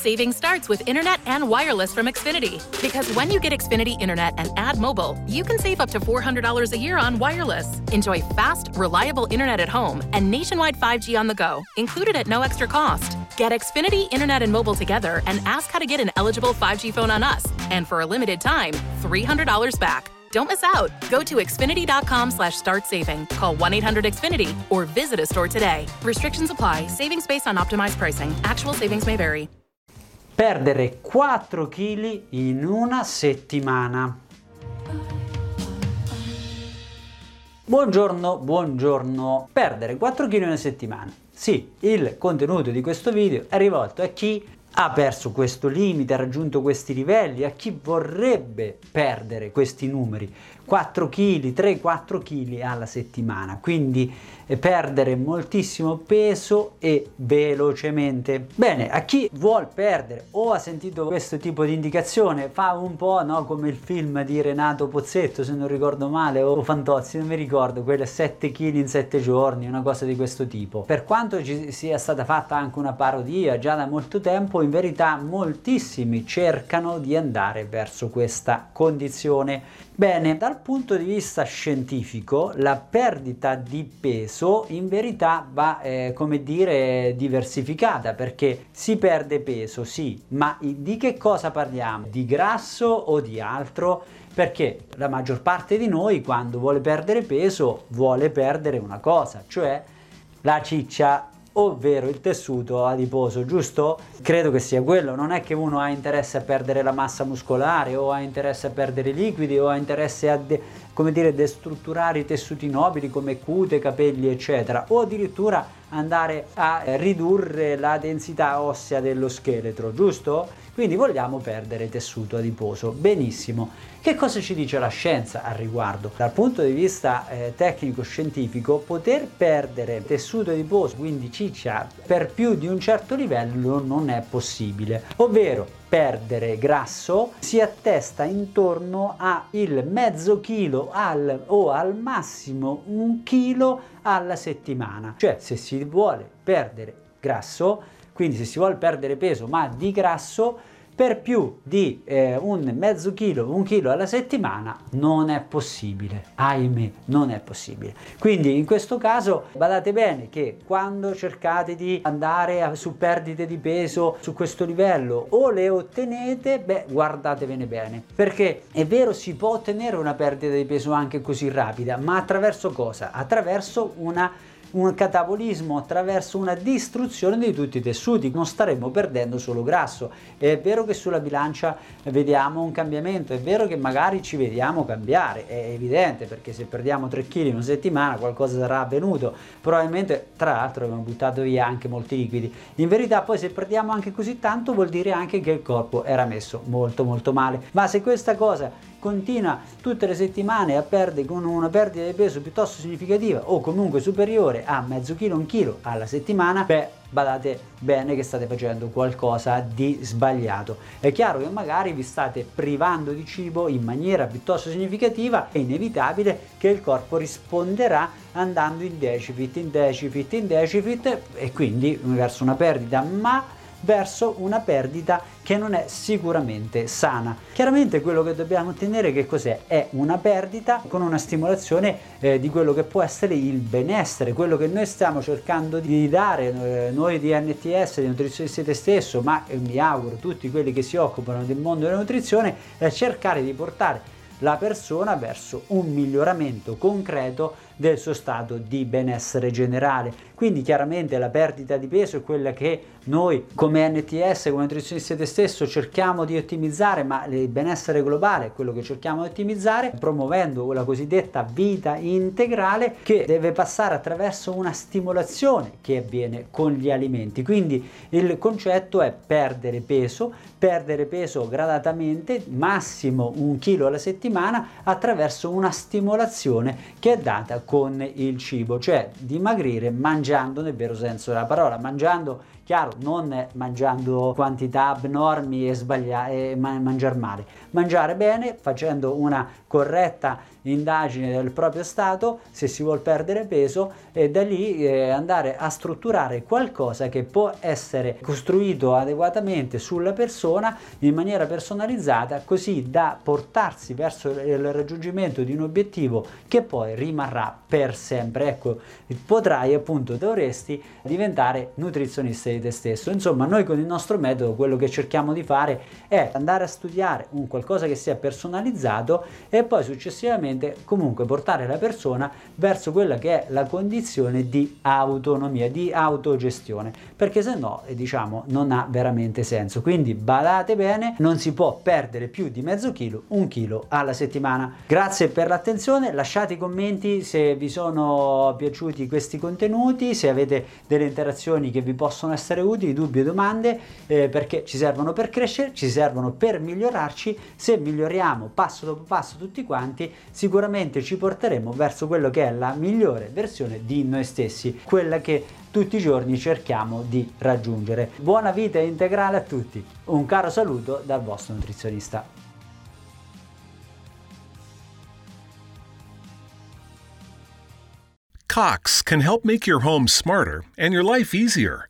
Saving starts with internet and wireless from Xfinity. Because when you get Xfinity Internet and add mobile, you can save up to $400 a year on wireless. Enjoy fast, reliable internet at home and nationwide 5G on the go, included at no extra cost. Get Xfinity Internet and mobile together and ask how to get an eligible 5G phone on us. And for a limited time, $300 back. Don't miss out. Go to Xfinity.com slash start saving. Call 1-800-XFINITY or visit a store today. Restrictions apply. Savings based on optimized pricing. Actual savings may vary. Perdere 4 kg in una settimana. Buongiorno, buongiorno. Perdere 4 kg in una settimana. Sì, il contenuto di questo video è rivolto a chi ha perso questo limite, ha raggiunto questi livelli, a chi vorrebbe perdere questi numeri, 4 kg, 3-4 kg alla settimana, quindi eh, perdere moltissimo peso e velocemente. Bene, a chi vuol perdere o ha sentito questo tipo di indicazione, fa un po' no, come il film di Renato Pozzetto, se non ricordo male, o Fantozzi, non mi ricordo, quelle 7 kg in 7 giorni, una cosa di questo tipo. Per quanto ci sia stata fatta anche una parodia già da molto tempo, in verità moltissimi cercano di andare verso questa condizione. Bene, dal punto di vista scientifico la perdita di peso in verità va, eh, come dire, diversificata perché si perde peso, sì, ma di che cosa parliamo? Di grasso o di altro? Perché la maggior parte di noi quando vuole perdere peso vuole perdere una cosa, cioè la ciccia ovvero il tessuto adiposo, giusto? Credo che sia quello, non è che uno ha interesse a perdere la massa muscolare o ha interesse a perdere i liquidi o ha interesse a come dire, destrutturare i tessuti nobili come cute, capelli, eccetera, o addirittura andare a ridurre la densità ossea dello scheletro, giusto? Quindi vogliamo perdere tessuto adiposo. Benissimo. Che cosa ci dice la scienza al riguardo? Dal punto di vista eh, tecnico-scientifico, poter perdere tessuto adiposo, quindi ciccia, per più di un certo livello non è possibile. Ovvero, perdere grasso si attesta intorno a il mezzo chilo al, o al massimo un chilo alla settimana. Cioè se si vuole perdere grasso, quindi se si vuole perdere peso ma di grasso, per più di eh, un mezzo chilo, un chilo alla settimana non è possibile, ahimè, non è possibile. Quindi in questo caso badate bene che quando cercate di andare a, su perdite di peso su questo livello o le ottenete, beh, guardatevene bene, perché è vero si può ottenere una perdita di peso anche così rapida, ma attraverso cosa? Attraverso una un catabolismo attraverso una distruzione di tutti i tessuti, non staremo perdendo solo grasso. È vero che sulla bilancia vediamo un cambiamento, è vero che magari ci vediamo cambiare, è evidente perché se perdiamo 3 kg in una settimana qualcosa sarà avvenuto, probabilmente tra l'altro abbiamo buttato via anche molti liquidi. In verità poi se perdiamo anche così tanto vuol dire anche che il corpo era messo molto molto male. Ma se questa cosa continua tutte le settimane a perdere con una perdita di peso piuttosto significativa o comunque superiore a mezzo chilo, un chilo alla settimana, beh, badate bene che state facendo qualcosa di sbagliato. È chiaro che magari vi state privando di cibo in maniera piuttosto significativa, è inevitabile che il corpo risponderà andando in deficit, in deficit, in deficit e quindi verso una perdita, ma verso una perdita che non è sicuramente sana. Chiaramente quello che dobbiamo ottenere che cos'è? È una perdita con una stimolazione eh, di quello che può essere il benessere, quello che noi stiamo cercando di dare eh, noi di NTS, di Nutrizione te stesso, ma eh, mi auguro tutti quelli che si occupano del mondo della nutrizione, è cercare di portare la persona verso un miglioramento concreto del suo stato di benessere generale. Quindi chiaramente la perdita di peso è quella che noi come NTS, come nutrizionista te stesso, cerchiamo di ottimizzare, ma il benessere globale è quello che cerchiamo di ottimizzare, promuovendo la cosiddetta vita integrale che deve passare attraverso una stimolazione che avviene con gli alimenti. Quindi il concetto è perdere peso, perdere peso gradatamente, massimo un chilo alla settimana, attraverso una stimolazione che è data con il cibo, cioè dimagrire mangiando nel vero senso della parola, mangiando Chiaro, non mangiando quantità abnormi e, sbaglia- e mangiare male, mangiare bene facendo una corretta indagine del proprio stato se si vuole perdere peso e da lì eh, andare a strutturare qualcosa che può essere costruito adeguatamente sulla persona in maniera personalizzata così da portarsi verso il raggiungimento di un obiettivo che poi rimarrà per sempre. Ecco potrai appunto dovresti diventare nutrizionista di te stesso. Insomma noi con il nostro metodo quello che cerchiamo di fare è andare a studiare un qualcosa che sia personalizzato e poi successivamente sicuramente comunque portare la persona verso quella che è la condizione di autonomia, di autogestione, perché se no eh, diciamo non ha veramente senso. Quindi badate bene, non si può perdere più di mezzo chilo, un chilo alla settimana. Grazie per l'attenzione, lasciate i commenti se vi sono piaciuti questi contenuti, se avete delle interazioni che vi possono essere utili, dubbi o domande, eh, perché ci servono per crescere, ci servono per migliorarci, se miglioriamo passo dopo passo tutti quanti, sicuramente ci porteremo verso quello che è la migliore versione di noi stessi, quella che tutti i giorni cerchiamo di raggiungere. Buona vita integrale a tutti, un caro saluto dal vostro nutrizionista. Cox can help make your home smarter and your life easier.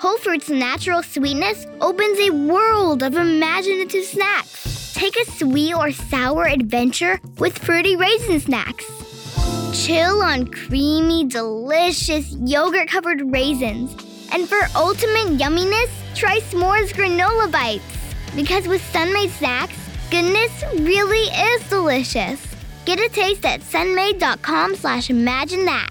Whole Fruit's natural sweetness opens a world of imaginative snacks. Take a sweet or sour adventure with fruity raisin snacks. Chill on creamy, delicious yogurt covered raisins. And for ultimate yumminess, try s'mores granola bites. Because with Sunmade snacks, goodness really is delicious. Get a taste at sunmade.com slash imagine that.